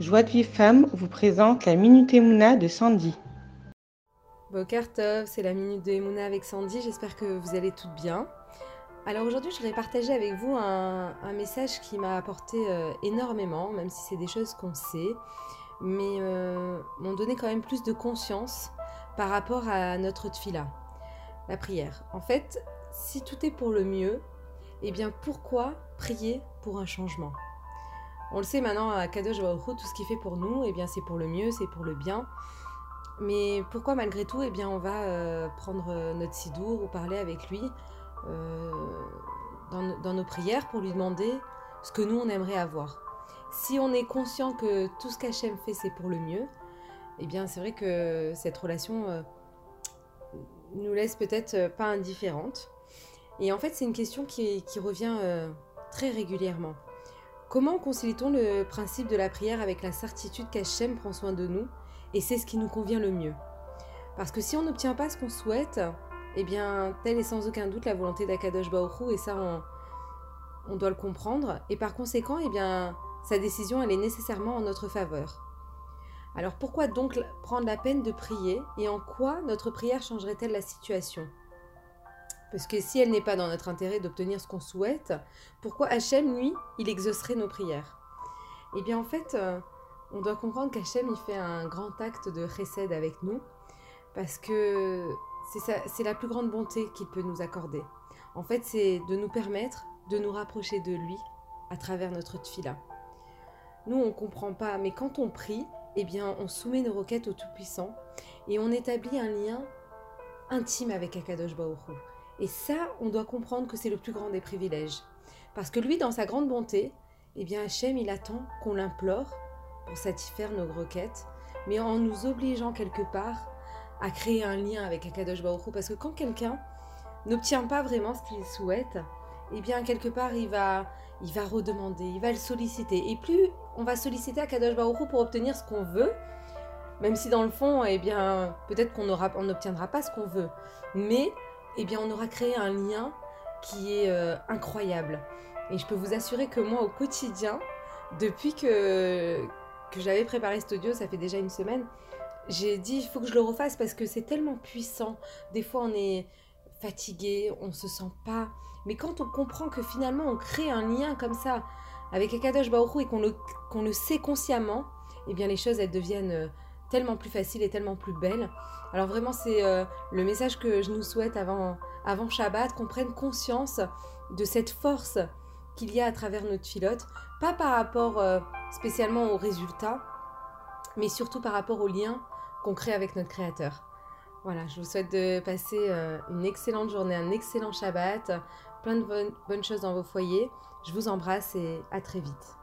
Joie de Vive Femme vous présente la Minute Emouna de Sandy. Bokartov, c'est la Minute de Emouna avec Sandy, j'espère que vous allez toutes bien. Alors aujourd'hui, je voudrais partager avec vous un, message qui m'a apporté euh, énormément, même si c'est des choses qu'on sait, mais euh, m'ont donné quand même plus de conscience par rapport à notre tfila, la prière. En fait, si tout est pour le mieux, eh bien pourquoi prier pour un changement? On le sait maintenant à Kadosh Baruch tout ce qu'il fait pour nous, eh bien c'est pour le mieux, c'est pour le bien. Mais pourquoi malgré tout, eh bien on va euh, prendre euh, notre sidour ou parler avec lui euh, dans, nos prières pour lui demander ce que nous on aimerait avoir? Si on est conscient que tout ce qu'Hachem fait c'est pour le mieux, eh bien c'est vrai que cette relation nous laisse peut-être pas indifférentes. Et en fait c'est une question qui revient très régulièrement. Comment concilie-t-on le principe de la prière avec la certitude qu'Hachem prend soin de nous et c'est ce qui nous convient le mieux? Parce que si on n'obtient pas ce qu'on souhaite, eh bien, telle est sans aucun doute la volonté d'Akadosh Baoru et ça, on, doit le comprendre. Et par conséquent, eh bien, sa décision, elle est nécessairement en notre faveur. Alors pourquoi donc prendre la peine de prier et en quoi notre prière changerait-elle la situation? Parce que si elle n'est pas dans notre intérêt d'obtenir ce qu'on souhaite, pourquoi Hachem, lui, il exaucerait nos prières? Eh bien, en fait, euh, on doit comprendre qu'Hachem, il fait un grand acte de chesed avec nous, parce que c'est la plus grande bonté qu'il peut nous accorder. En fait, c'est de nous permettre de nous rapprocher de lui à travers notre tfila. Nous, on ne comprend pas, mais quand on prie, eh bien, on soumet nos requêtes au Tout-Puissant et on établit un lien intime avec Akadosh Baruch et ça, on doit comprendre que c'est le plus grand des privilèges. Parce que lui, dans sa grande bonté, eh bien Hachem, il attend qu'on l'implore pour satisfaire nos requêtes, mais en nous obligeant quelque part à créer un lien avec Akadosh Baruch Parce que quand quelqu'un n'obtient pas vraiment ce qu'il souhaite, eh bien quelque part il va, il va redemander, il va le solliciter. Et plus on va solliciter Akadosh Baruch pour obtenir ce qu'on veut, même si dans le fond, eh bien peut-être qu'on n'obtiendra pas ce qu'on veut, mais eh bien on aura créé un lien qui est euh, incroyable. Et je peux vous assurer que moi au quotidien, depuis que, que j'avais préparé cet audio, ça fait déjà une semaine, j'ai dit il faut que je le refasse parce que c'est tellement puissant. Des fois on est fatigué, on se sent pas. Mais quand on comprend que finalement on crée un lien comme ça avec Akadosh Baoru et qu'on le, qu'on le sait consciemment, eh bien les choses elles deviennent euh, tellement plus facile et tellement plus belle. Alors vraiment, c'est euh, le message que je nous souhaite avant, Shabbat, qu'on prenne conscience de cette force qu'il y a à travers notre filote, pas par rapport euh, spécialement aux résultats, mais surtout par rapport au lien qu'on crée avec notre Créateur. Voilà, je vous souhaite de passer euh, une excellente journée, un excellent Shabbat, plein de bonnes choses dans vos foyers. Je vous embrasse et à très vite.